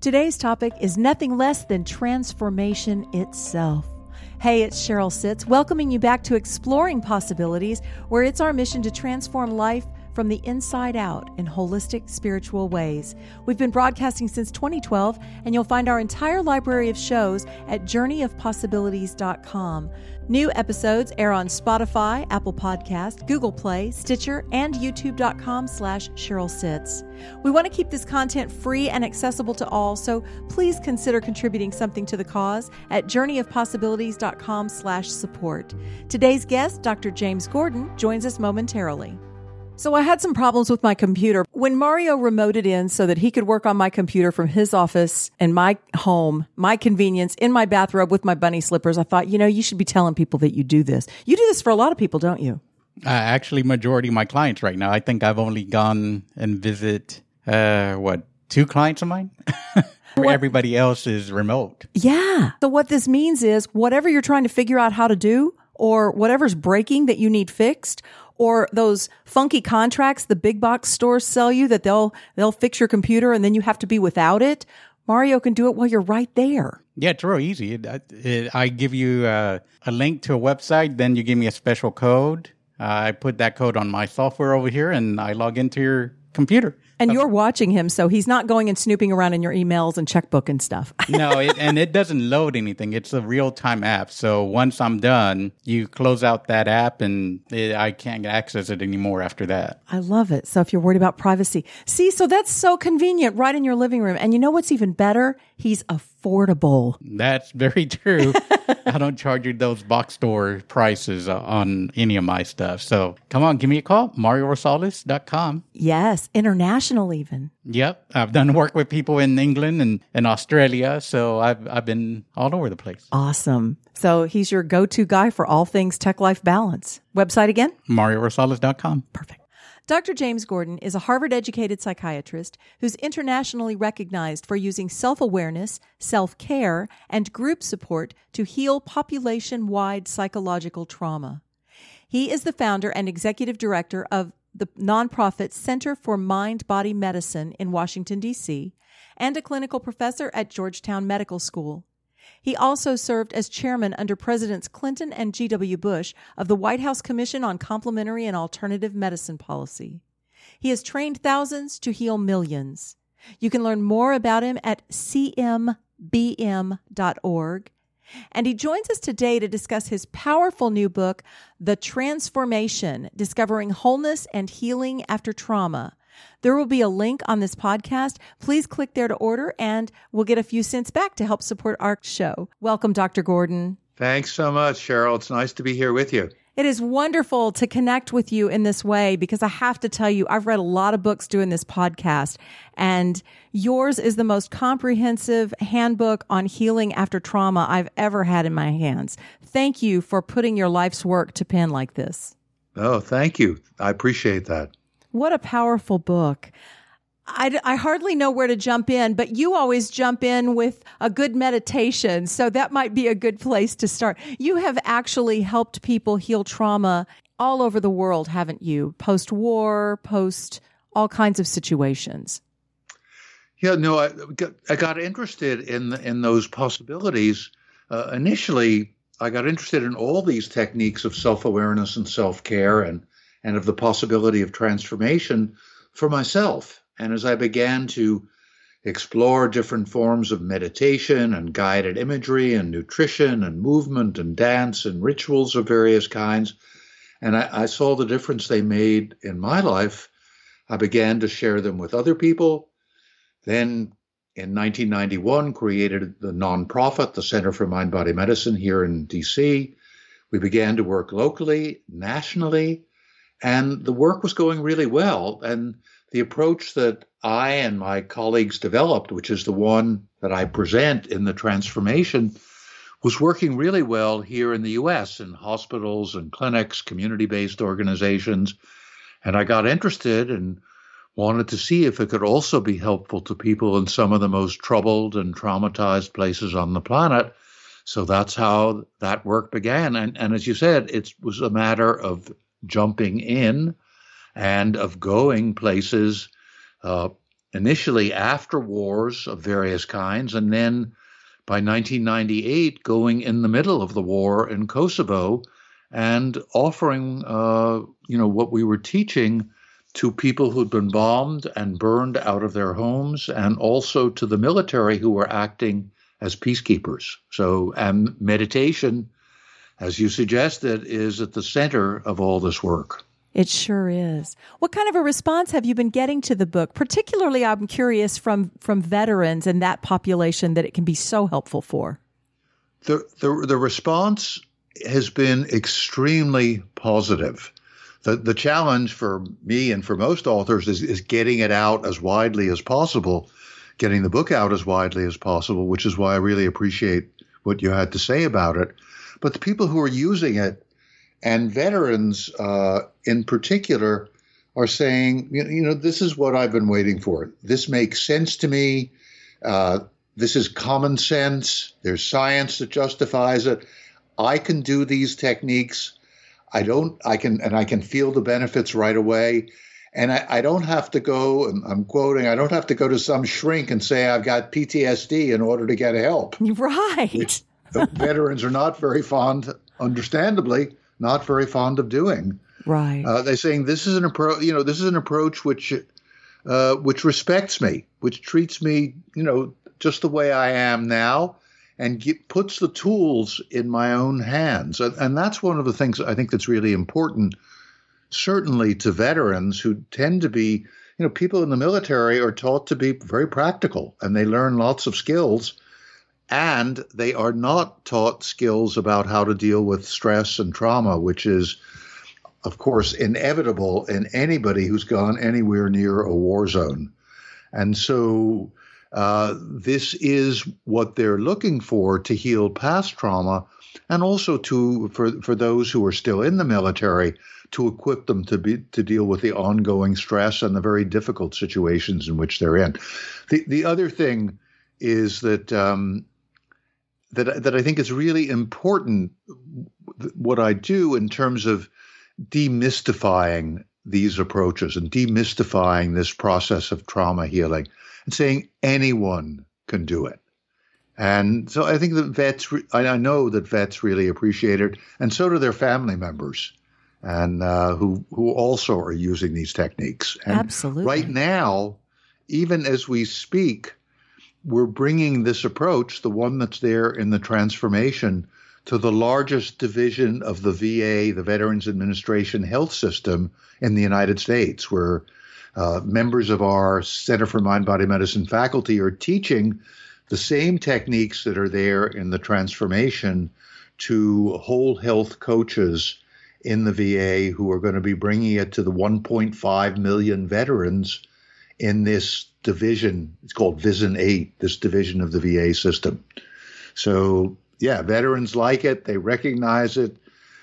Today's topic is nothing less than transformation itself. Hey, it's Cheryl Sitz, welcoming you back to Exploring Possibilities, where it's our mission to transform life from the inside out in holistic spiritual ways. We've been broadcasting since 2012, and you'll find our entire library of shows at journeyofpossibilities.com. New episodes air on Spotify, Apple Podcast, Google Play, Stitcher, and youtube.com slash Cheryl Sitz. We want to keep this content free and accessible to all, so please consider contributing something to the cause at journeyofpossibilities.com slash support. Today's guest, Dr. James Gordon, joins us momentarily. So I had some problems with my computer. When Mario remoted in so that he could work on my computer from his office and my home, my convenience, in my bathrobe with my bunny slippers, I thought, you know, you should be telling people that you do this. You do this for a lot of people, don't you? Uh, actually, majority of my clients right now. I think I've only gone and visit, uh, what, two clients of mine? Everybody else is remote. Yeah. So what this means is whatever you're trying to figure out how to do or whatever's breaking that you need fixed or those funky contracts the big box stores sell you that they'll they'll fix your computer and then you have to be without it. Mario can do it while you're right there. Yeah, it's real easy. It, it, I give you uh, a link to a website, then you give me a special code. Uh, I put that code on my software over here, and I log into your computer. And you're watching him, so he's not going and snooping around in your emails and checkbook and stuff. no, it, and it doesn't load anything. It's a real time app. So once I'm done, you close out that app, and it, I can't access it anymore after that. I love it. So if you're worried about privacy, see, so that's so convenient right in your living room. And you know what's even better? He's affordable. That's very true. I don't charge you those box store prices on any of my stuff. So come on, give me a call, mariorosales.com. Yes, international even. Yep. I've done work with people in England and, and Australia. So I've, I've been all over the place. Awesome. So he's your go to guy for all things tech life balance. Website again? mariorosales.com. Perfect. Dr. James Gordon is a Harvard educated psychiatrist who's internationally recognized for using self awareness, self care, and group support to heal population wide psychological trauma. He is the founder and executive director of the nonprofit Center for Mind Body Medicine in Washington, D.C., and a clinical professor at Georgetown Medical School. He also served as chairman under Presidents Clinton and G.W. Bush of the White House Commission on Complementary and Alternative Medicine Policy. He has trained thousands to heal millions. You can learn more about him at cmbm.org. And he joins us today to discuss his powerful new book, The Transformation Discovering Wholeness and Healing After Trauma. There will be a link on this podcast. Please click there to order, and we'll get a few cents back to help support our show. Welcome, Dr. Gordon. Thanks so much, Cheryl. It's nice to be here with you. It is wonderful to connect with you in this way because I have to tell you, I've read a lot of books doing this podcast, and yours is the most comprehensive handbook on healing after trauma I've ever had in my hands. Thank you for putting your life's work to pen like this. Oh, thank you. I appreciate that. What a powerful book. I, I hardly know where to jump in, but you always jump in with a good meditation. So that might be a good place to start. You have actually helped people heal trauma all over the world, haven't you? Post war, post all kinds of situations. Yeah, no, I got, I got interested in in those possibilities. Uh, initially, I got interested in all these techniques of self awareness and self care, and and of the possibility of transformation for myself. And as I began to explore different forms of meditation and guided imagery and nutrition and movement and dance and rituals of various kinds, and I, I saw the difference they made in my life, I began to share them with other people. Then in 1991 created the nonprofit, the Center for Mind Body Medicine here in DC. We began to work locally, nationally, and the work was going really well. And the approach that I and my colleagues developed, which is the one that I present in the transformation, was working really well here in the US in hospitals and clinics, community based organizations. And I got interested and wanted to see if it could also be helpful to people in some of the most troubled and traumatized places on the planet. So that's how that work began. And, and as you said, it was a matter of jumping in and of going places uh, initially after wars of various kinds, and then by 1998 going in the middle of the war in Kosovo and offering, uh, you know, what we were teaching to people who'd been bombed and burned out of their homes, and also to the military who were acting as peacekeepers. So, and meditation, as you suggested, is at the center of all this work. It sure is. What kind of a response have you been getting to the book? Particularly, I'm curious from from veterans and that population that it can be so helpful for. The the, the response has been extremely positive. The the challenge for me and for most authors is, is getting it out as widely as possible, getting the book out as widely as possible, which is why I really appreciate what you had to say about it. But the people who are using it and veterans uh, in particular are saying, you know, this is what I've been waiting for. This makes sense to me. Uh, this is common sense. There's science that justifies it. I can do these techniques. I don't, I can, and I can feel the benefits right away. And I, I don't have to go, and I'm quoting, I don't have to go to some shrink and say I've got PTSD in order to get help. Right. veterans are not very fond, understandably, not very fond of doing. Right. Uh, they're saying this is an approach. You know, this is an approach which, uh, which respects me, which treats me, you know, just the way I am now, and get, puts the tools in my own hands. And, and that's one of the things I think that's really important, certainly to veterans who tend to be, you know, people in the military are taught to be very practical, and they learn lots of skills and they are not taught skills about how to deal with stress and trauma, which is, of course, inevitable in anybody who's gone anywhere near a war zone. And so uh, this is what they're looking for to heal past trauma, and also to for for those who are still in the military to equip them to be to deal with the ongoing stress and the very difficult situations in which they're in. The the other thing is that um, that that I think is really important. What I do in terms of demystifying these approaches and demystifying this process of trauma healing, and saying anyone can do it. And so I think that vets, I know that vets really appreciate it, and so do their family members, and uh, who who also are using these techniques. And Absolutely. Right now, even as we speak, we're bringing this approach, the one that's there in the transformation, to the largest division of the VA, the Veterans Administration health system in the United States, where uh, members of our Center for Mind Body Medicine faculty are teaching the same techniques that are there in the transformation to whole health coaches in the VA who are going to be bringing it to the 1.5 million veterans in this division. It's called VISN 8, this division of the VA system. So, yeah, veterans like it. They recognize it.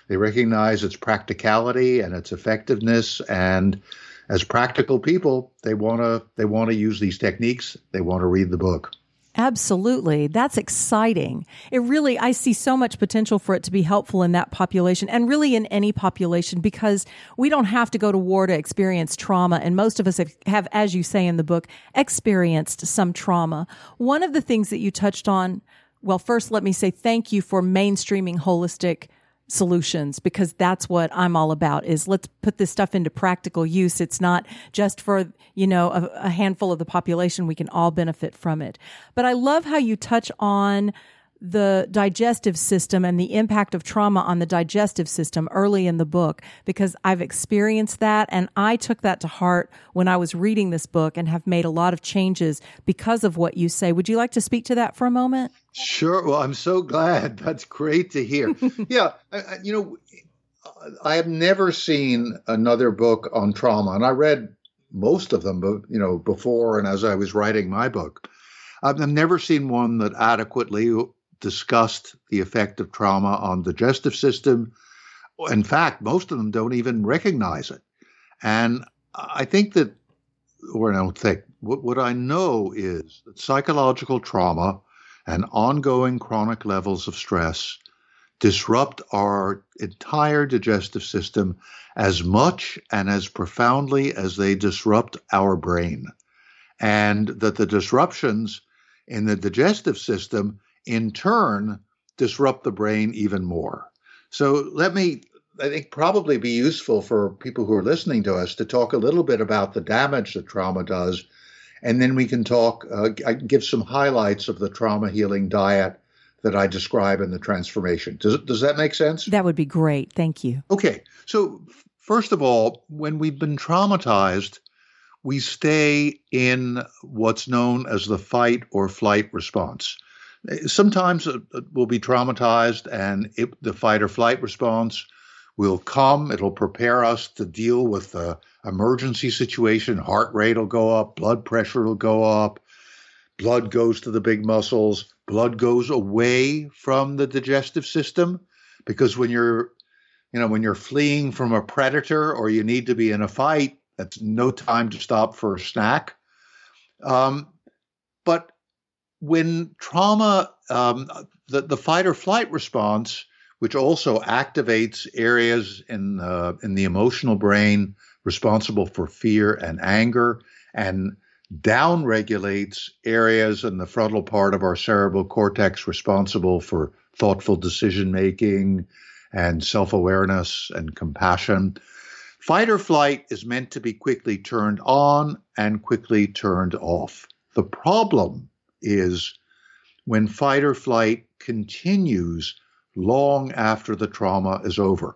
They recognize its practicality and its effectiveness. And as practical people, they want to they want to use these techniques. They want to read the book. Absolutely. That's exciting. It really, I see so much potential for it to be helpful in that population and really in any population because we don't have to go to war to experience trauma. And most of us have, have, as you say in the book, experienced some trauma. One of the things that you touched on, well, first, let me say thank you for mainstreaming holistic solutions because that's what I'm all about is let's put this stuff into practical use. It's not just for, you know, a, a, handful of the population. We can all benefit from it. But I love how you touch on the digestive system and the impact of trauma on the digestive system early in the book because I've experienced that and I took that to heart when I was reading this book and have made a lot of changes because of what you say. Would you like to speak to that for a moment? Sure. Well, I'm so glad. That's great to hear. yeah. I, you know, I have never seen another book on trauma, and I read most of them, but you know, before and as I was writing my book. I've never seen one that adequately discussed the effect of trauma on the digestive system. In fact, most of them don't even recognize it. And I think that, or I don't think, what, what I know is that psychological trauma and ongoing chronic levels of stress disrupt our entire digestive system as much and as profoundly as they disrupt our brain. and that the disruptions in the digestive system in turn disrupt the brain even more. So let me, I think, probably be useful for people who are listening to us to talk a little bit about the damage that trauma does. And then we can talk, uh, I give some highlights of the trauma healing diet that I describe in the transformation. Does, does that make sense? That would be great. Thank you. Okay. So, first of all, when we've been traumatized, we stay in what's known as the fight or flight response. Sometimes we'll be traumatized, and it, the fight or flight response will come. It'll prepare us to deal with the emergency situation. Heart rate will go up, blood pressure will go up, blood goes to the big muscles, blood goes away from the digestive system because when you're you know when you're fleeing from a predator or you need to be in a fight that's no time to stop for a snack. Um, but when trauma, um, the, the fight or flight response, which also activates areas in the, in the emotional brain responsible for fear and anger, and downregulates areas in the frontal part of our cerebral cortex responsible for thoughtful decision making and self awareness and compassion. Fight or flight is meant to be quickly turned on and quickly turned off. The problem is when fight or flight continues long after the trauma is over.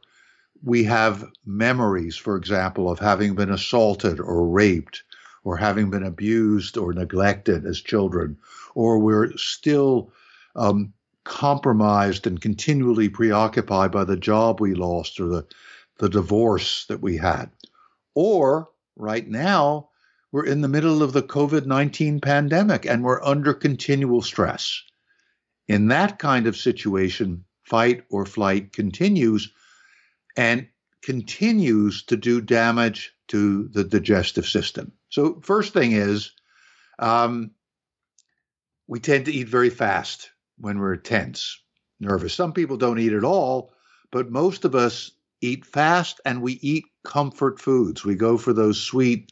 We have memories, for example, of having been assaulted or raped or having been abused or neglected as children, or we're still um, compromised and continually preoccupied by the job we lost or the the divorce that we had. Or right now, we're in the middle of the COVID 19 pandemic and we're under continual stress. In that kind of situation, fight or flight continues and continues to do damage to the digestive system. So, first thing is, um, we tend to eat very fast when we're tense, nervous. Some people don't eat at all, but most of us eat fast and we eat comfort foods. We go for those sweet,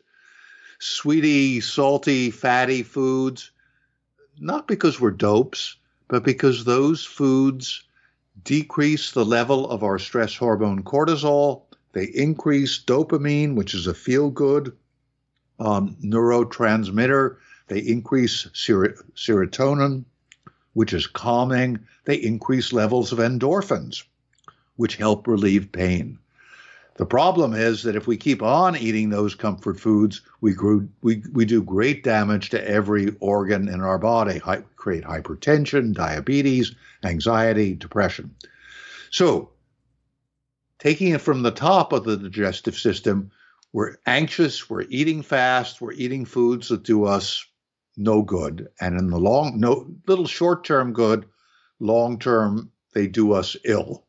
sweety, salty, fatty foods, not because we're dopes, but because those foods decrease the level of our stress hormone cortisol. They increase dopamine, which is a feel good um, neurotransmitter. They increase ser- serotonin, which is calming. They increase levels of endorphins, which help relieve pain. The problem is that if we keep on eating those comfort foods, we, grew, we, we do great damage to every organ in our body, Hi, create hypertension, diabetes, anxiety, depression. So, taking it from the top of the digestive system, we're anxious, we're eating fast, we're eating foods that do us no good. And in the long, no little short term good, long term, they do us ill.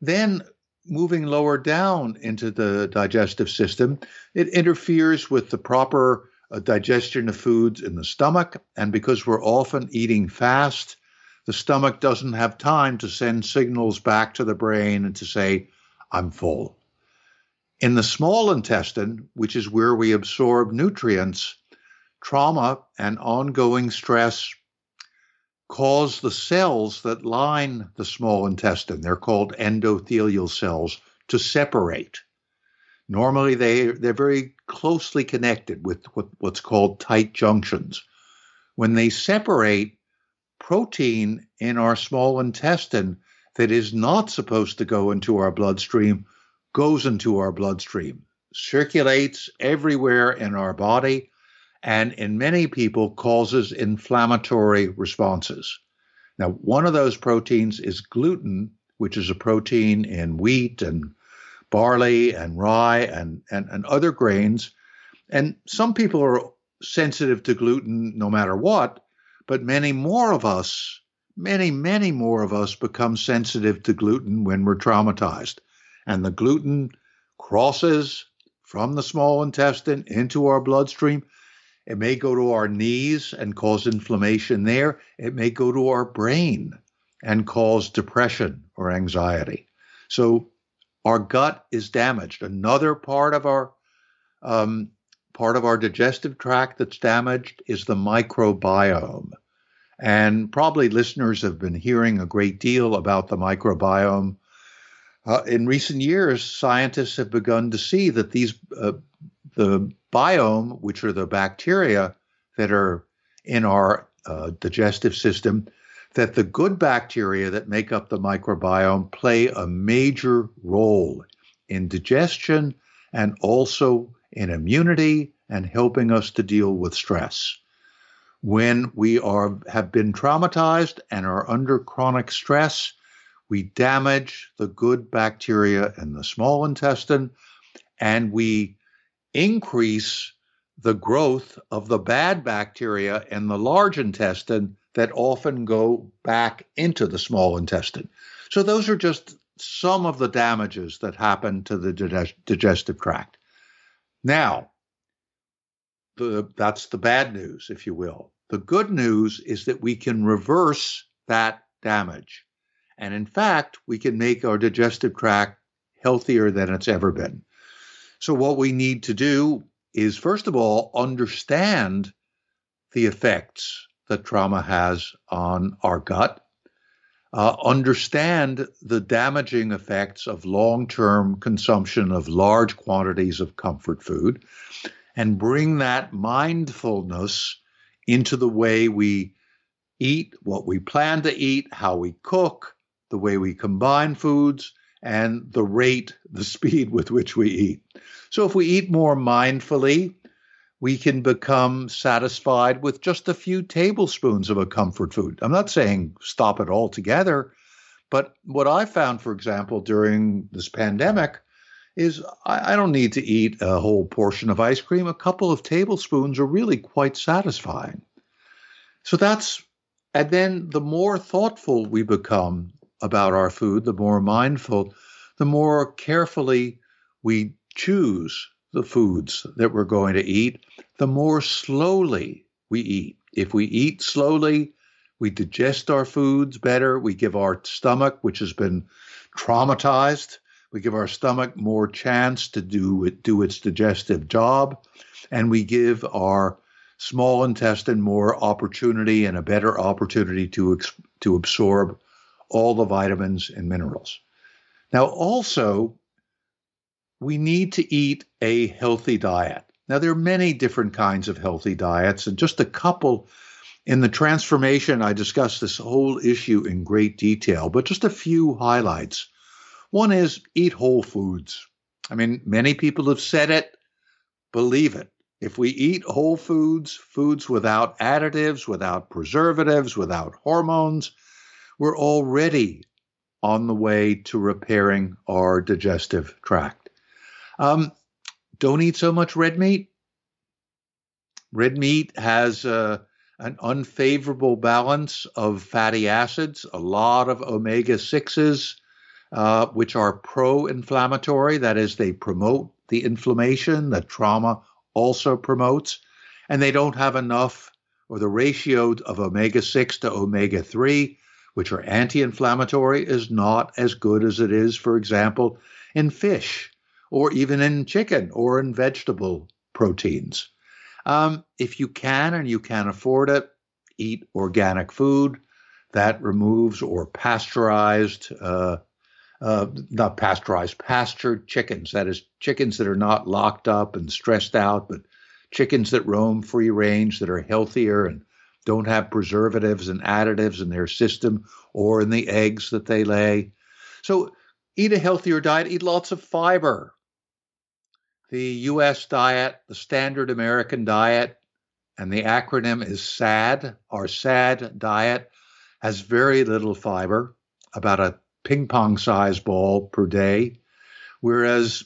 Then moving lower down into the digestive system, it interferes with the proper uh, digestion of foods in the stomach. And because we're often eating fast, the stomach doesn't have time to send signals back to the brain and to say, I'm full. In the small intestine, which is where we absorb nutrients, trauma and ongoing stress cause the cells that line the small intestine, they're called endothelial cells, to separate. Normally, they, they're very closely connected with what, what's called tight junctions. When they separate, protein in our small intestine that is not supposed to go into our bloodstream goes into our bloodstream, circulates everywhere in our body, and in many people causes inflammatory responses. Now, one of those proteins is gluten, which is a protein in wheat and barley and rye and, and, and other grains. And some people are sensitive to gluten no matter what, but many more of us, many, many more of us become sensitive to gluten when we're traumatized. And the gluten crosses from the small intestine into our bloodstream it may go to our knees and cause inflammation there. It may go to our brain and cause depression or anxiety. So our gut is damaged. Another part of our um, part of our digestive tract that's damaged is the microbiome. And probably listeners have been hearing a great deal about the microbiome. Uh, in recent years, scientists have begun to see that these uh, the biome, which are the bacteria that are in our uh, digestive system, that the good bacteria that make up the microbiome play a major role in digestion and also in immunity and helping us to deal with stress. When we are have been traumatized and are under chronic stress, we damage the good bacteria in the small intestine and we increase the growth of the bad bacteria in the large intestine that often go back into the small intestine. So, those are just some of the damages that happen to the digestive tract. Now, the, that's the bad news, if you will. The good news is that we can reverse that damage. And in fact, we can make our digestive tract healthier than it's ever been. So, what we need to do is, first of all, understand the effects that trauma has on our gut, uh, understand the damaging effects of long term consumption of large quantities of comfort food, and bring that mindfulness into the way we eat, what we plan to eat, how we cook, the way we combine foods, and the rate, the speed with which we eat. So if we eat more mindfully, we can become satisfied with just a few tablespoons of a comfort food. I'm not saying stop it altogether, but what I found, for example, during this pandemic is I, I, don't need to eat a whole portion of ice cream. A couple of tablespoons are really quite satisfying. So that's, and then the more thoughtful we become about our food, the more mindful, the more carefully we choose the foods that we're going to eat, the more slowly we eat. If we eat slowly, we digest our foods better. We give our stomach, which has been traumatized, we give our stomach more chance to do it, do its digestive job, and we give our small intestine more opportunity and a better opportunity to to absorb all the vitamins and minerals. Now, also, we need to eat a healthy diet. Now, there are many different kinds of healthy diets, and just a couple in the transformation, I discuss this whole issue in great detail, but just a few highlights. One is eat whole foods. I mean, many people have said it, believe it. If we eat whole foods, foods without additives, without preservatives, without hormones, we're already on the way to repairing our digestive tract. Um, don't eat so much red meat. Red meat has uh, an unfavorable balance of fatty acids, a lot of omega 6s, uh, which are pro inflammatory. That is, they promote the inflammation that trauma also promotes. And they don't have enough, or the ratio of omega 6 to omega 3 which are anti inflammatory, is not as good as it is, for example, in fish or even in chicken or in vegetable proteins. Um, if you can and you can afford it, eat organic food that removes or pasteurized, uh, uh, not pasteurized, pastured chickens. That is, chickens that are not locked up and stressed out, but chickens that roam free range that are healthier and don't have preservatives and additives in their system or in the eggs that they lay. So eat a healthier diet, eat lots of fiber. The US diet, the standard American diet, and the acronym is SAD, our SAD diet, has very little fiber, about a ping pong size ball per day. Whereas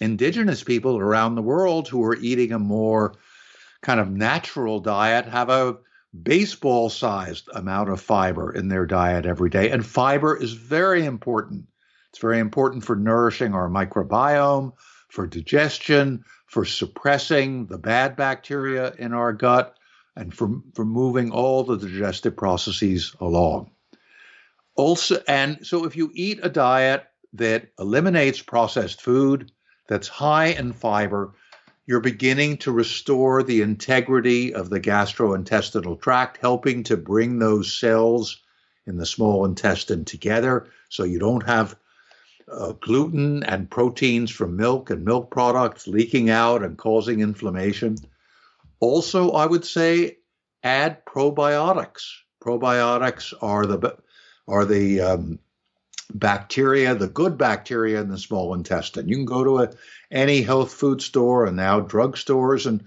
indigenous people around the world who are eating a more kind of natural diet have a baseball sized amount of fiber in their diet every day. And fiber is very important. It's very important for nourishing our microbiome, for digestion, for suppressing the bad bacteria in our gut, and for, for moving all the digestive processes along. Also, and so if you eat a diet that eliminates processed food, that's high in fiber, you're beginning to restore the integrity of the gastrointestinal tract, helping to bring those cells in the small intestine together so you don't have uh, gluten and proteins from milk and milk products leaking out and causing inflammation. Also, I would say add probiotics. Probiotics are the are the um, bacteria, the good bacteria in the small intestine. You can go to a, any health food store and now drugstores and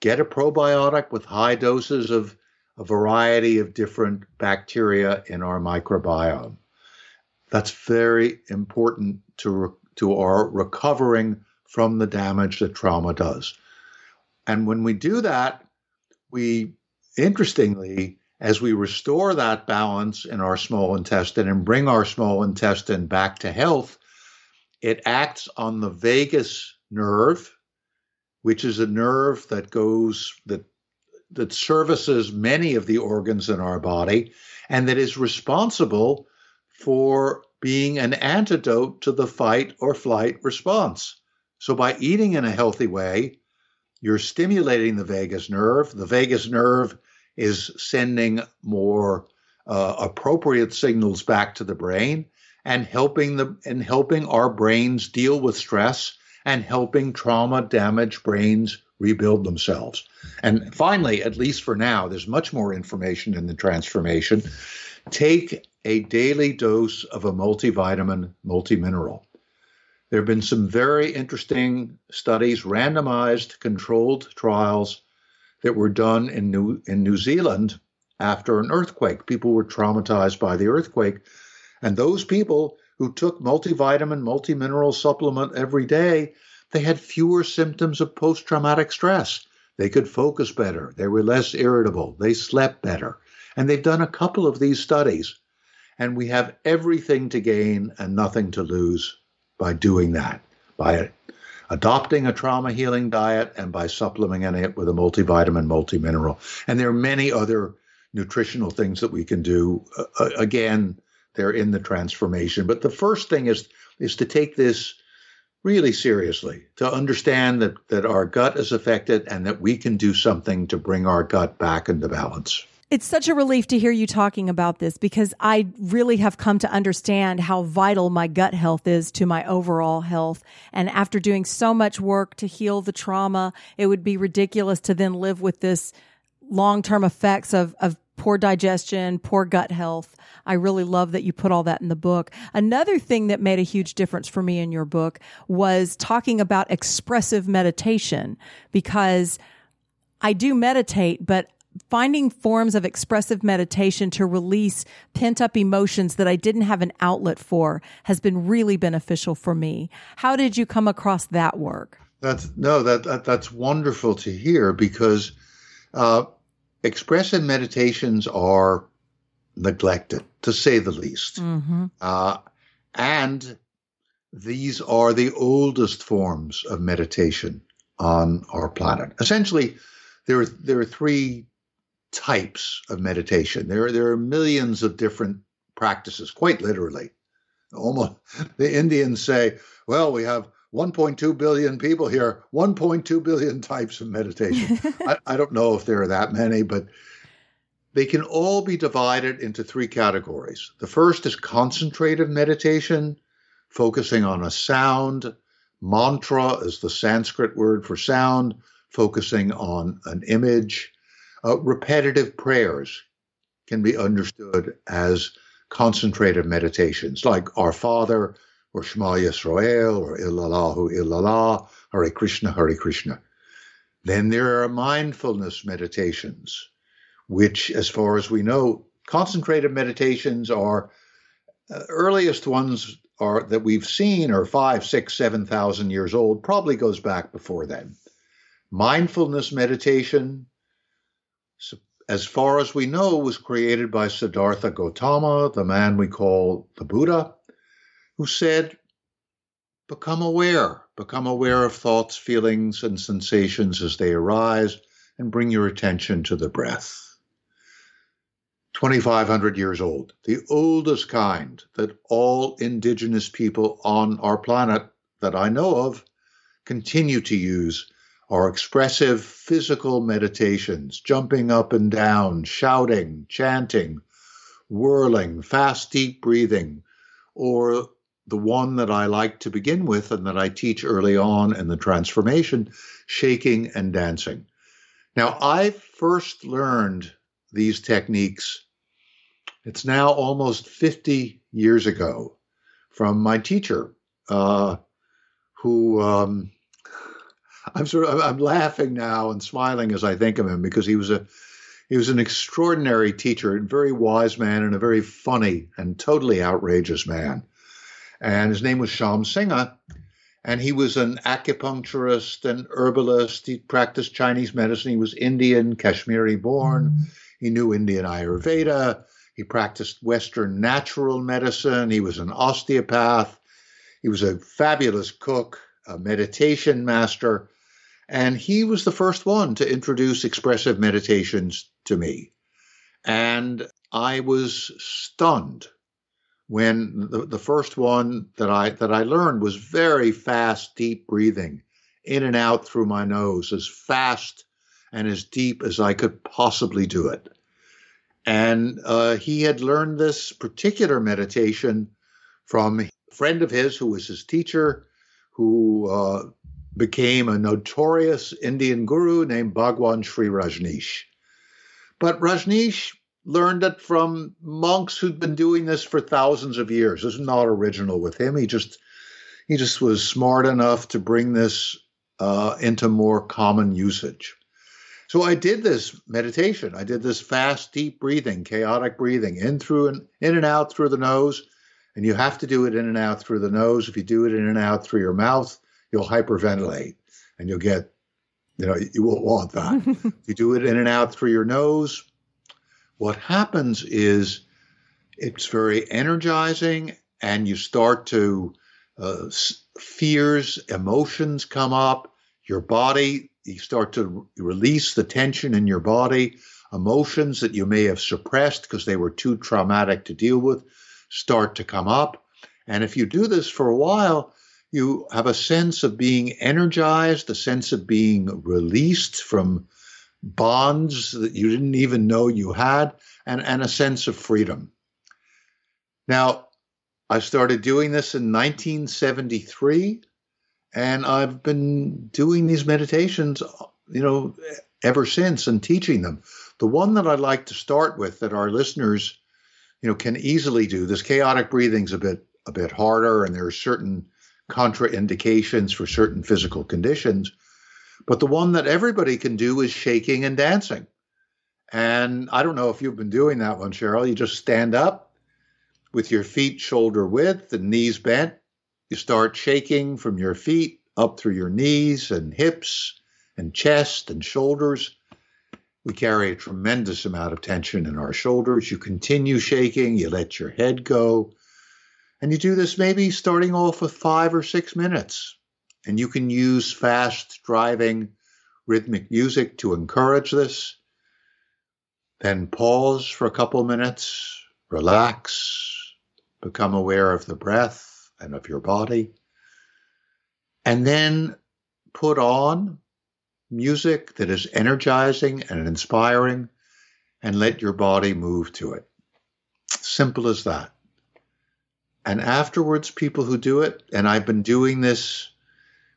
get a probiotic with high doses of a variety of different bacteria in our microbiome. That's very important to, re- to our recovering from the damage that trauma does. And when we do that, we interestingly, as we restore that balance in our small intestine and bring our small intestine back to health, it acts on the vagus nerve, which is a nerve that goes that that services many of the organs in our body and that is responsible for being an antidote to the fight or flight response. So, by eating in a healthy way, you're stimulating the vagus nerve. The vagus nerve is sending more uh, appropriate signals back to the brain and helping the and helping our brains deal with stress and helping trauma damaged brains rebuild themselves. And finally, at least for now, there's much more information in the transformation. Take a daily dose of a multivitamin, multimineral. There have been some very interesting studies, randomized controlled trials that were done in New, in New Zealand after an earthquake. People were traumatized by the earthquake. And those people who took multivitamin, multimineral supplement every day, they had fewer symptoms of post traumatic stress. They could focus better. They were less irritable. They slept better. And they've done a couple of these studies. And we have everything to gain and nothing to lose by doing that, by adopting a trauma healing diet and by supplementing it with a multivitamin, multimineral. And there are many other nutritional things that we can do. Uh, again, they're in the transformation. But the first thing is is to take this really seriously, to understand that that our gut is affected and that we can do something to bring our gut back into balance. It's such a relief to hear you talking about this because I really have come to understand how vital my gut health is to my overall health. And after doing so much work to heal the trauma, it would be ridiculous to then live with this long term effects of, of poor digestion, poor gut health. I really love that you put all that in the book. Another thing that made a huge difference for me in your book was talking about expressive meditation because I do meditate, but finding forms of expressive meditation to release pent up emotions that I didn't have an outlet for has been really beneficial for me. How did you come across that work? That's no, that, that that's wonderful to hear because uh, expressive meditations are neglected, to say the least, mm-hmm. uh, and these are the oldest forms of meditation on our planet. Essentially, there are there are three types of meditation. There, there are millions of different practices, quite literally. Almost the Indians say, well, we have 1.2 billion people here, 1.2 billion types of meditation. I, I don't know if there are that many, but they can all be divided into three categories. The first is concentrative meditation, focusing on a sound. Mantra is the Sanskrit word for sound, focusing on an image. Uh, repetitive prayers can be understood as concentrative meditations, like Our Father, or Shema Yisrael, or Illallahu Illallah, Hare Krishna, Hare Krishna. Then there are mindfulness meditations, which, as far as we know, concentrated meditations are uh, earliest ones are that we've seen are five, six, seven thousand years old. Probably goes back before then. Mindfulness meditation as far as we know, was created by Siddhartha Gautama, the man we call the Buddha, who said, Become aware, become aware of thoughts, feelings, and sensations as they arise, and bring your attention to the breath. 2,500 years old, the oldest kind that all indigenous people on our planet that I know of continue to use are expressive physical meditations, jumping up and down, shouting, chanting, whirling, fast, deep breathing, or the one that I like to begin with and that I teach early on in the transformation, shaking and dancing. Now, I first learned these techniques, it's now almost 50 years ago, from my teacher, uh, who um, I'm sort of I'm laughing now and smiling as I think of him because he was a he was an extraordinary teacher, a very wise man, and a very funny and totally outrageous man. And his name was Shyam Singha, and he was an acupuncturist and herbalist. He practiced Chinese medicine. He was Indian, Kashmiri born. He knew Indian Ayurveda. He practiced Western natural medicine. He was an osteopath. He was a fabulous cook, a meditation master. And he was the first one to introduce expressive meditations to me. And I was stunned when the, the first one that I that I learned was very fast, deep breathing, in and out through my nose, as fast and as deep as I could possibly do it. And uh, he had learned this particular meditation from a friend of his who was his teacher, who uh, became a notorious Indian guru named Bhagwan Shree Rajneesh. But Rajneesh learned it from monks who'd been doing this for thousands of years. This is not original with him. He just he just was smart enough to bring this uh, into more common usage. So I did this meditation. I did this fast, deep breathing, chaotic breathing, in through and in and out through the nose. And you have to do it in and out through the nose. If you do it in and out through your mouth, you'll hyperventilate and you'll get, you know, you won't want that. you do it in and out through your nose, what happens is it's very energizing and you start to uh, fears emotions come up. Your body you start to release the tension in your body. Emotions that you may have suppressed because they were too traumatic to deal with start to come up. And if you do this for a while you have a sense of being energized a sense of being released from bonds that you didn't even know you had, and, and a sense of freedom. Now, I started doing this in 1973, and I've been doing these meditations, you know, ever since and teaching them. The one that I'd like to start with that our listeners, you know, can easily do. This chaotic breathing's a bit a bit harder, and there are certain contraindications for certain physical conditions. But the one that everybody can do is shaking and dancing. And I don't know if you've been doing that one, Cheryl. You just stand up with your feet shoulder width and knees bent. You start shaking from your feet up through your knees and hips and chest and shoulders. We carry a tremendous amount of tension in our shoulders. You continue shaking, you let your head go. And you do this maybe starting off with five or six minutes. And you can use fast driving rhythmic music to encourage this. Then pause for a couple minutes, relax, become aware of the breath and of your body. And then put on music that is energizing and inspiring and let your body move to it. Simple as that. And afterwards, people who do it, and I've been doing this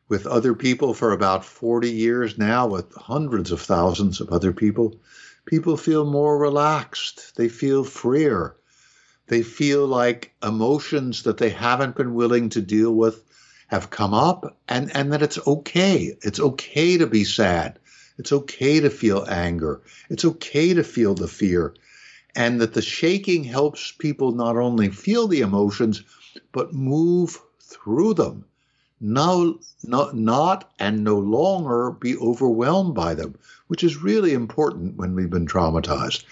with other people for about 40 years now, with hundreds of thousands of other people, people feel more relaxed. They feel freer. They feel like emotions that they haven't been willing to deal with have come up and, and that it's okay. It's okay to be sad. It's okay to feel anger. It's okay to feel the fear. And that the shaking helps people not only feel the emotions, but move through them now not, not and no longer be overwhelmed by them, which is really important when we've been traumatized.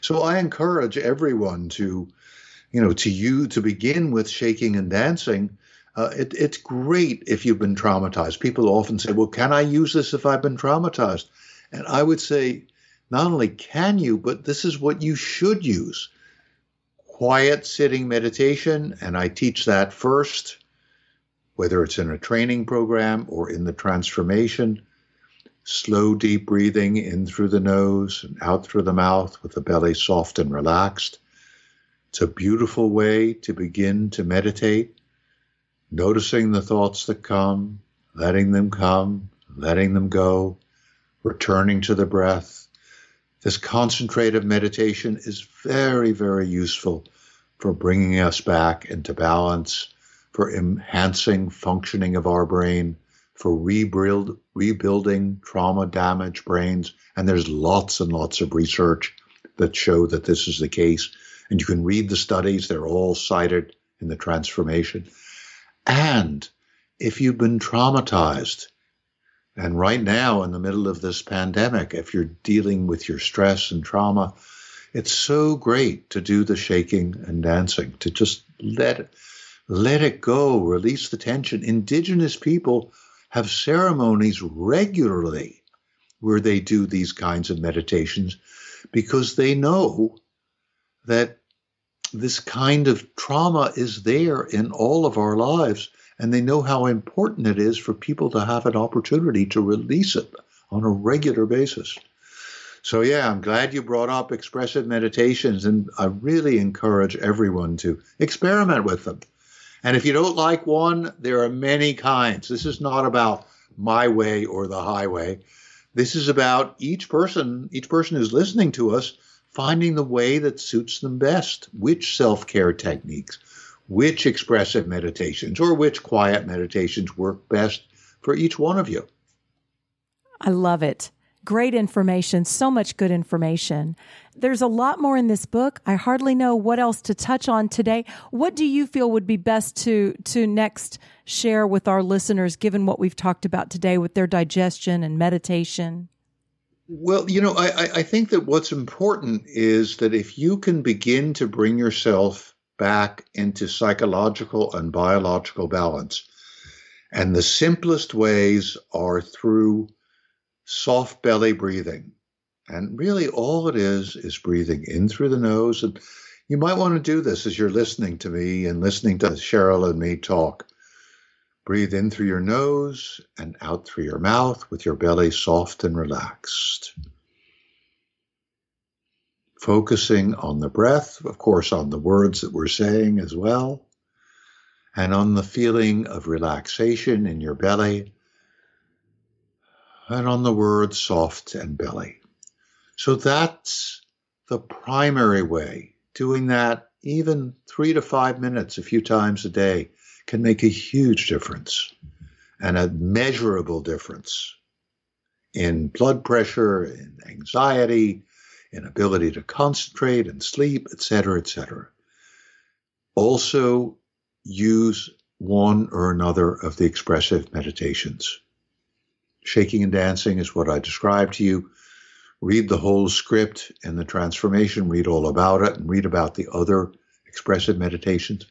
So I encourage everyone to, you know, to you to begin with shaking and dancing. Uh, it, it's great if you've been traumatized. People often say, "Well, can I use this if I've been traumatized?" And I would say, not only can you, but this is what you should use. Quiet sitting meditation, and I teach that first whether it's in a training program or in the transformation. slow, deep breathing in through the nose and out through the mouth with the belly soft and relaxed. It's a beautiful way to begin to meditate, noticing the thoughts that come, letting them come, letting them go, returning to the breath. This concentrative meditation is very, very useful for bringing us back into balance, for enhancing functioning of our brain, for rebuild, rebuilding trauma damaged brains. And there's lots and lots of research that show that this is the case. And you can read the studies, they're all cited in the transformation. And if you've been traumatized, and right now, in the middle of this pandemic, if you're dealing with your stress and trauma, it's so great to do the shaking and dancing, to just let it, let it go, release the tension. Indigenous people have ceremonies regularly where they do these kinds of meditations because they know that this kind of trauma is there in all of our lives and they know how important it is for people to have an opportunity to release it on a regular basis. So, yeah, I'm glad you brought up expressive meditations, and I really encourage everyone to experiment with them. And if you don't like one, there are many kinds. This is not about my way or the highway. This is about each person, each person who's listening to us, finding the way that suits them best. Which self care techniques, which expressive meditations, or which quiet meditations work best for each one of you. I love it. Great information, so much good information. There's a lot more in this book. I hardly know what else to touch on today. What do you feel would be best to to next share with our listeners given what we've talked about today with their digestion and meditation? Well, you know, I, I think that what's important is that if you can begin to bring yourself back into psychological and biological balance, and the simplest ways are through soft belly breathing. And really, all it is is breathing in through the nose. And you might want to do this as you're listening to me and listening to Cheryl and me talk. Breathe in through your nose and out through your mouth with your belly soft and relaxed. Focusing on the breath, of course, on the words that we're saying as well, and on the feeling of relaxation in your belly and on the word soft and belly. So that's the primary way. Doing that even three to five minutes a few times a day can make a huge difference and a measurable difference in blood pressure, in anxiety, in ability to concentrate and sleep, etc., etc. Also, use one or another of the expressive meditations. Shaking and dancing is what I described to you. Read the whole script and the transformation, read all about it, and read about the other expressive meditations.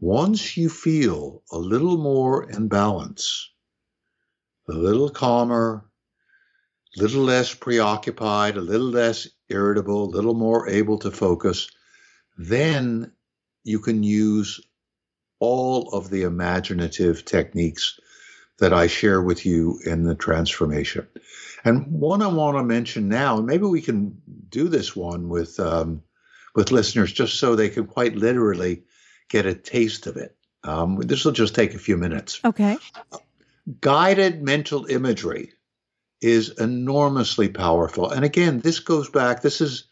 Once you feel a little more in balance, a little calmer, a little less preoccupied, a little less irritable, a little more able to focus, then you can use all of the imaginative techniques that I share with you in the transformation. And one I want to mention now, and maybe we can do this one with um, with listeners just so they can quite literally get a taste of it. Um, this will just take a few minutes. Okay. Guided mental imagery is enormously powerful. And again, this goes back, this is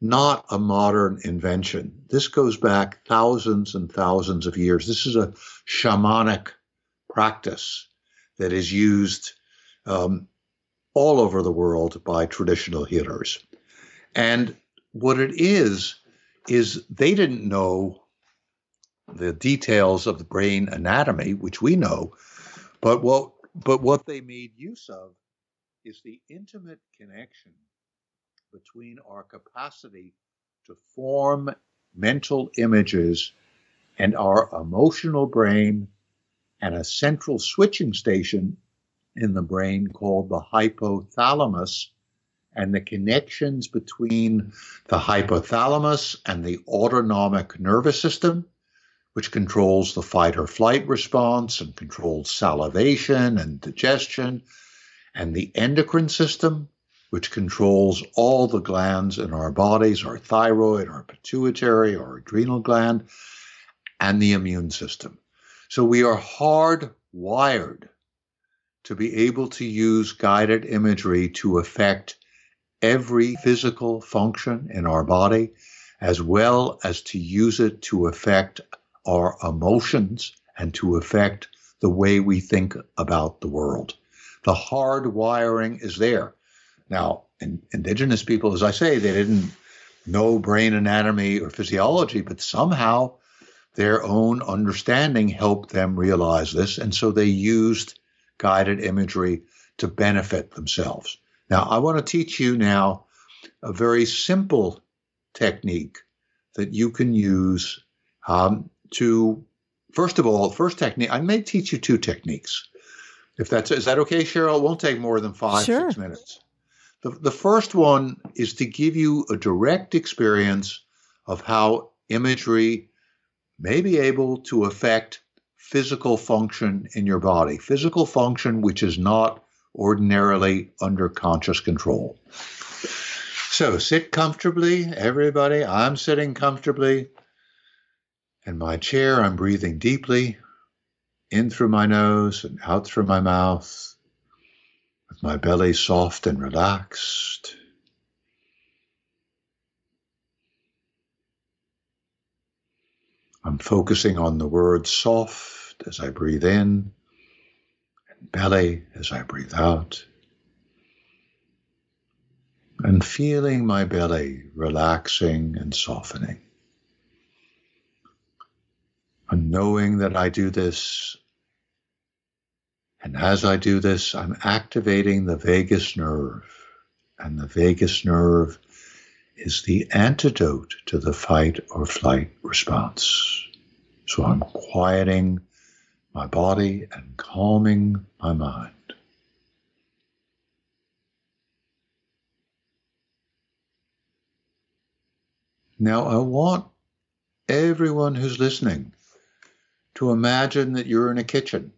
not a modern invention. This goes back thousands and thousands of years. This is a shamanic practice that is used um, all over the world by traditional healers. And what it is, is they didn't know the details of the brain anatomy, which we know, but what but what they made use of is the intimate connection between our capacity to form mental images and our emotional brain and a central switching station in the brain called the hypothalamus and the connections between the hypothalamus and the autonomic nervous system, which controls the fight or flight response and controls salivation and digestion, And the endocrine system, which controls all the glands in our bodies, our thyroid, our pituitary, our adrenal gland, and the immune system. So we are hardwired to be able to use guided imagery to affect every physical function in our body, as well as to use it to affect our emotions and to affect the way we think about the world. The hard wiring is there. Now, in, indigenous people, as I say, they didn't know brain anatomy or physiology, but somehow their own understanding helped them realize this. And so they used guided imagery to benefit themselves. Now, I want to teach you now a very simple technique that you can use um, to, first of all, first technique, I may teach you two techniques. If that's, is that okay, Cheryl? It won't take more than five, Sure. six minutes. The, the first one is to give you a direct experience of how imagery may be able to affect physical function in your body, physical function which is not ordinarily under conscious control. So sit comfortably, everybody. I'm sitting comfortably. In my chair, I'm breathing deeply in through my nose and out through my mouth, with my belly soft and relaxed. I'm focusing on the word soft as I breathe in and belly as I breathe out. And feeling my belly relaxing and softening. And knowing that I do this. And as I do this, I'm activating the vagus nerve. And the vagus nerve is the antidote to the fight or flight response. So I'm quieting my body and calming my mind. Now, I want everyone who's listening to imagine that you're in a kitchen.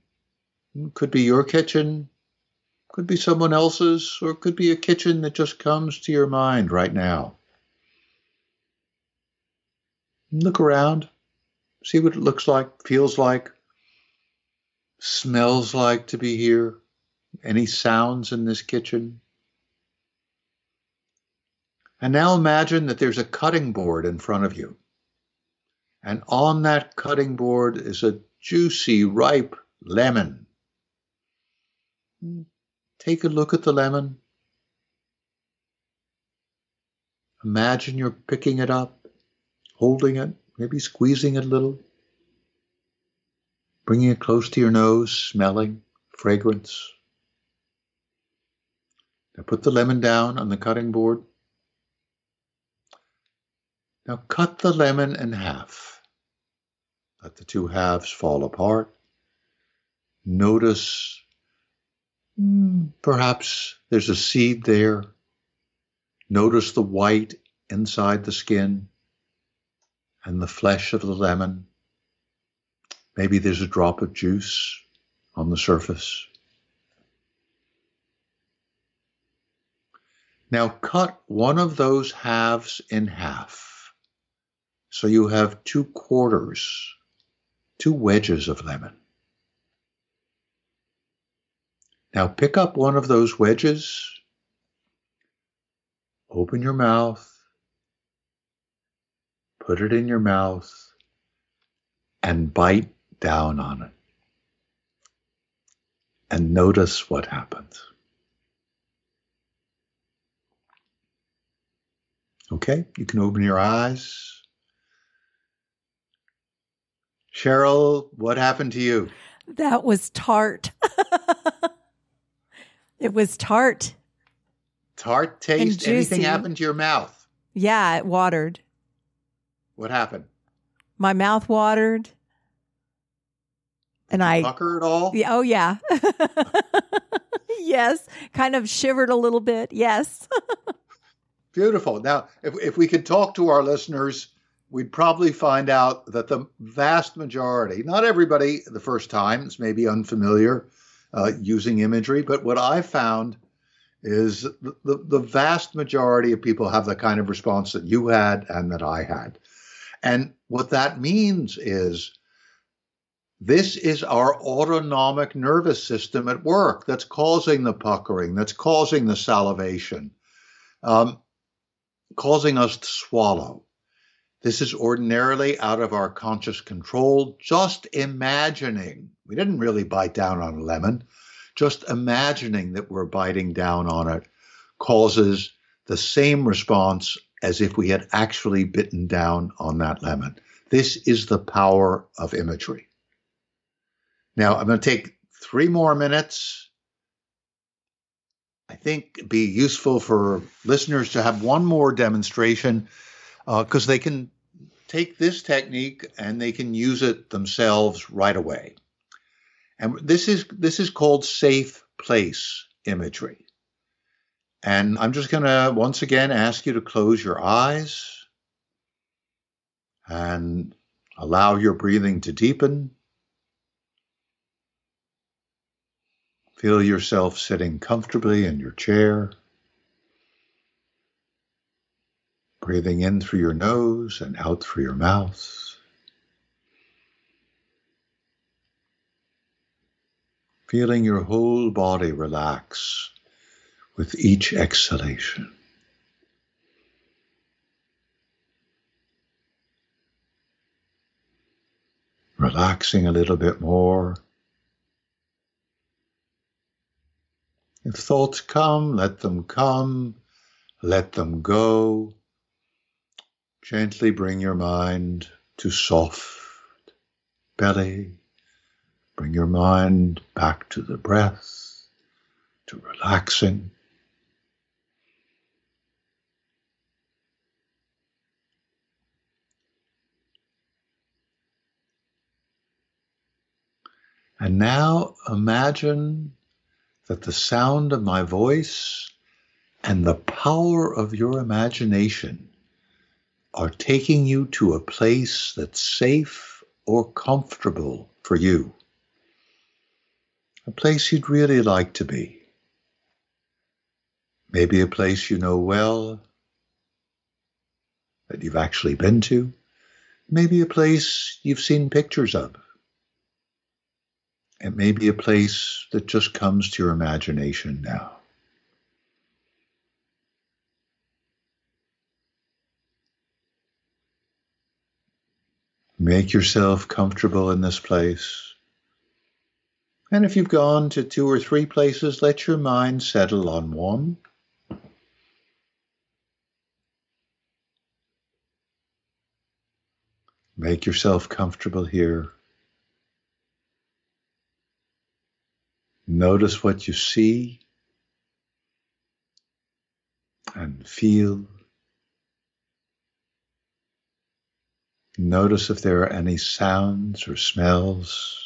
Could be your kitchen, could be someone else's, or could be a kitchen that just comes to your mind right now. Look around, see what it looks like, feels like, smells like to be here. Any sounds in this kitchen? And now imagine that there's a cutting board in front of you. And on that cutting board is a juicy, ripe lemon. Take a look at the lemon. Imagine you're picking it up, holding it, maybe squeezing it a little, bringing it close to your nose, smelling fragrance. Now put the lemon down on the cutting board. Now cut the lemon in half. Let the two halves fall apart. Notice perhaps there's a seed there. Notice the white inside the skin and the flesh of the lemon. Maybe there's a drop of juice on the surface. Now cut one of those halves in half. So you have two quarters, two wedges of lemon. Now pick up one of those wedges, open your mouth, put it in your mouth, and bite down on it. And notice what happens. Okay, you can open your eyes. Cheryl, what happened to you? That was tart. it was tart. Tart taste? Anything happened to your mouth? Yeah, it watered. What happened? My mouth watered. And I, Pucker at all? yeah, oh, yeah. yes, kind of shivered a little bit. Yes. Beautiful. Now, if, if we could talk to our listeners, we'd probably find out that the vast majority, not everybody the first time, it's maybe unfamiliar, uh, using imagery. But what I found is the, the, the vast majority of people have the kind of response that you had and that I had. And what that means is this is our autonomic nervous system at work that's causing the puckering, that's causing the salivation, um, causing us to swallow. This is ordinarily out of our conscious control. Just imagining, we didn't really bite down on a lemon, just imagining that we're biting down on it causes the same response as if we had actually bitten down on that lemon. This is the power of imagery. Now, I'm going to take three more minutes. I think it'd be useful for listeners to have one more demonstration because uh, they can take this technique and they can use it themselves right away. And this is this is called safe place imagery. And I'm just going to once again ask you to close your eyes and allow your breathing to deepen. Feel yourself sitting comfortably in your chair. Breathing in through your nose and out through your mouth. Feeling your whole body relax with each exhalation. Relaxing a little bit more. If thoughts come, let them come, let them go. Gently bring your mind to soft belly. Bring your mind back to the breath, to relaxing. And now imagine that the sound of my voice and the power of your imagination are taking you to a place that's safe or comfortable for you. A place you'd really like to be. Maybe a place you know well, that you've actually been to. Maybe a place you've seen pictures of. It may be a place that just comes to your imagination now. Make yourself comfortable in this place. And if you've gone to two or three places, let your mind settle on one. Make yourself comfortable here. Notice what you see and feel. Notice if there are any sounds or smells.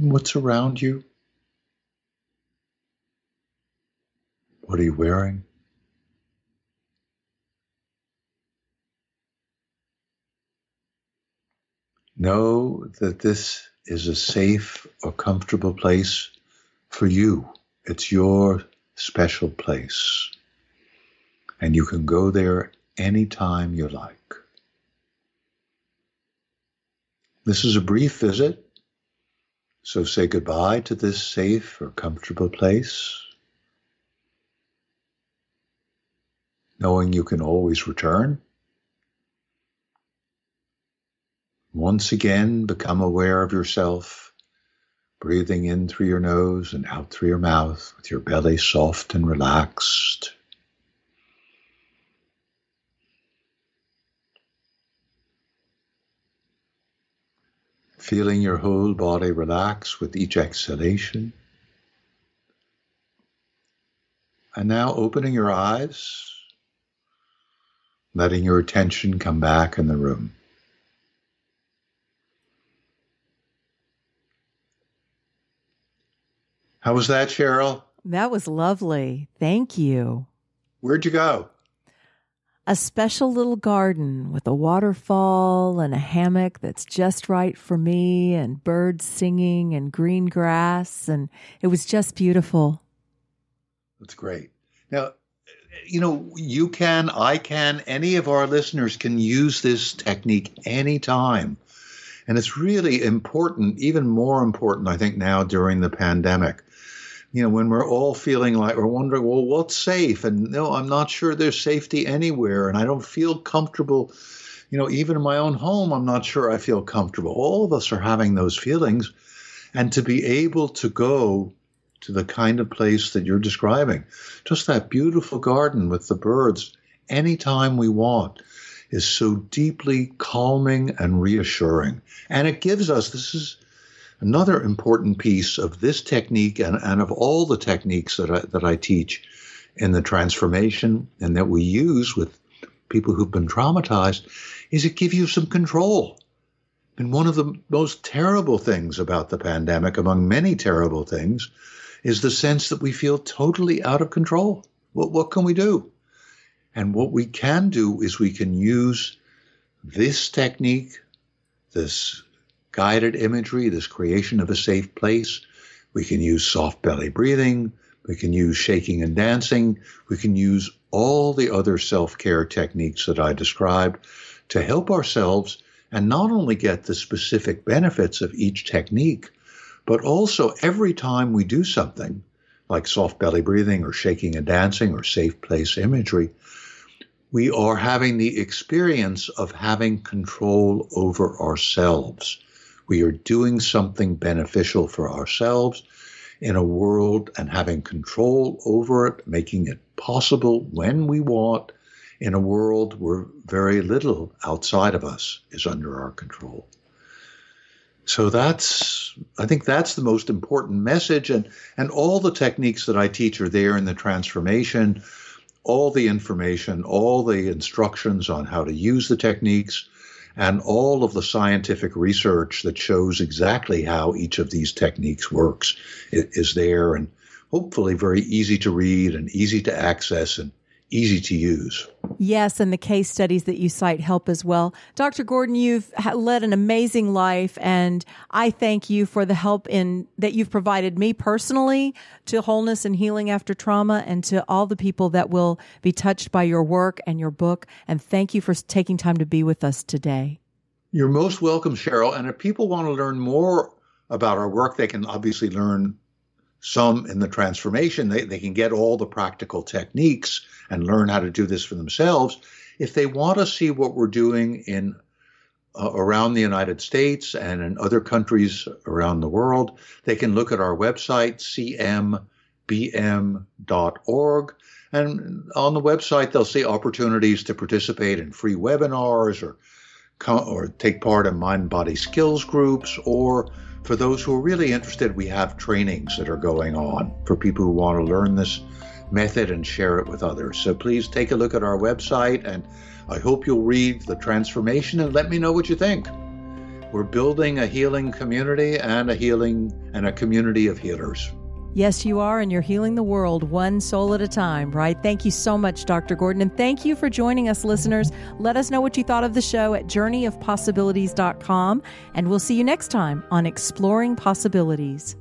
What's around you? What are you wearing? Know that this is a safe or comfortable place for you. It's your special place. And you can go there anytime you like. This is a brief visit, so say goodbye to this safe or comfortable place, knowing you can always return. Once again, become aware of yourself breathing in through your nose and out through your mouth with your belly soft and relaxed. Feeling your whole body relax with each exhalation. And now opening your eyes, letting your attention come back in the room. How was that, Cheryl? That was lovely. Thank you. Where'd you go? A special little garden with a waterfall and a hammock that's just right for me and birds singing and green grass. And it was just beautiful. That's great. Now, you know, you can, I can, any of our listeners can use this technique anytime. And it's really important, even more important, I think, now during the pandemic. You know, when we're all feeling like we're wondering, well, what's safe? And no, I'm not sure there's safety anywhere. And I don't feel comfortable. You know, even in my own home, I'm not sure I feel comfortable. All of us are having those feelings. And to be able to go to the kind of place that you're describing. Just that beautiful garden with the birds anytime we want is so deeply calming and reassuring. And it gives us this is another important piece of this technique and, and of all the techniques that I, that I teach in the transformation and that we use with people who've been traumatized is it gives you some control. And one of the most terrible things about the pandemic, among many terrible things, is the sense that we feel totally out of control. What, what can we do? And what we can do is we can use this technique, this guided imagery, this creation of a safe place. We can use soft belly breathing. We can use shaking and dancing. We can use all the other self care techniques that I described to help ourselves and not only get the specific benefits of each technique, but also, every time we do something like soft belly breathing or shaking and dancing or safe place imagery, we are having the experience of having control over ourselves. We are doing something beneficial for ourselves in a world and having control over it, making it possible when we want in a world where very little outside of us is under our control. So that's, I think that's the most important message. And, and all the techniques that I teach are there in the transformation, all the information, all the instructions on how to use the techniques, and all of the scientific research that shows exactly how each of these techniques works is there and hopefully very easy to read and easy to access and easy to use. Yes, and the case studies that you cite help as well. Dr. Gordon, you've led an amazing life, and I thank you for the help in that you've provided me personally to wholeness and healing after trauma, and to all the people that will be touched by your work and your book. And thank you for taking time to be with us today. You're most welcome, Cheryl. And if people want to learn more about our work, they can obviously learn some in the transformation. They, they can get all the practical techniques and learn how to do this for themselves. If they want to see what we're doing in uh, around the United States and in other countries around the world, they can look at our website, cmbm.org. And on the website, they'll see opportunities to participate in free webinars or, or take part in mind body skills groups or for those who are really interested, we have trainings that are going on for people who want to learn this method and share it with others. So please take a look at our website and I hope you'll read The Transformation and let me know what you think. We're building a healing community and a healing and a community of healers. Yes, you are, and you're healing the world one soul at a time, right? Thank you so much, Dr. Gordon. And thank you for joining us, listeners. Let us know what you thought of the show at journeyofpossibilities.com. And we'll see you next time on Exploring Possibilities.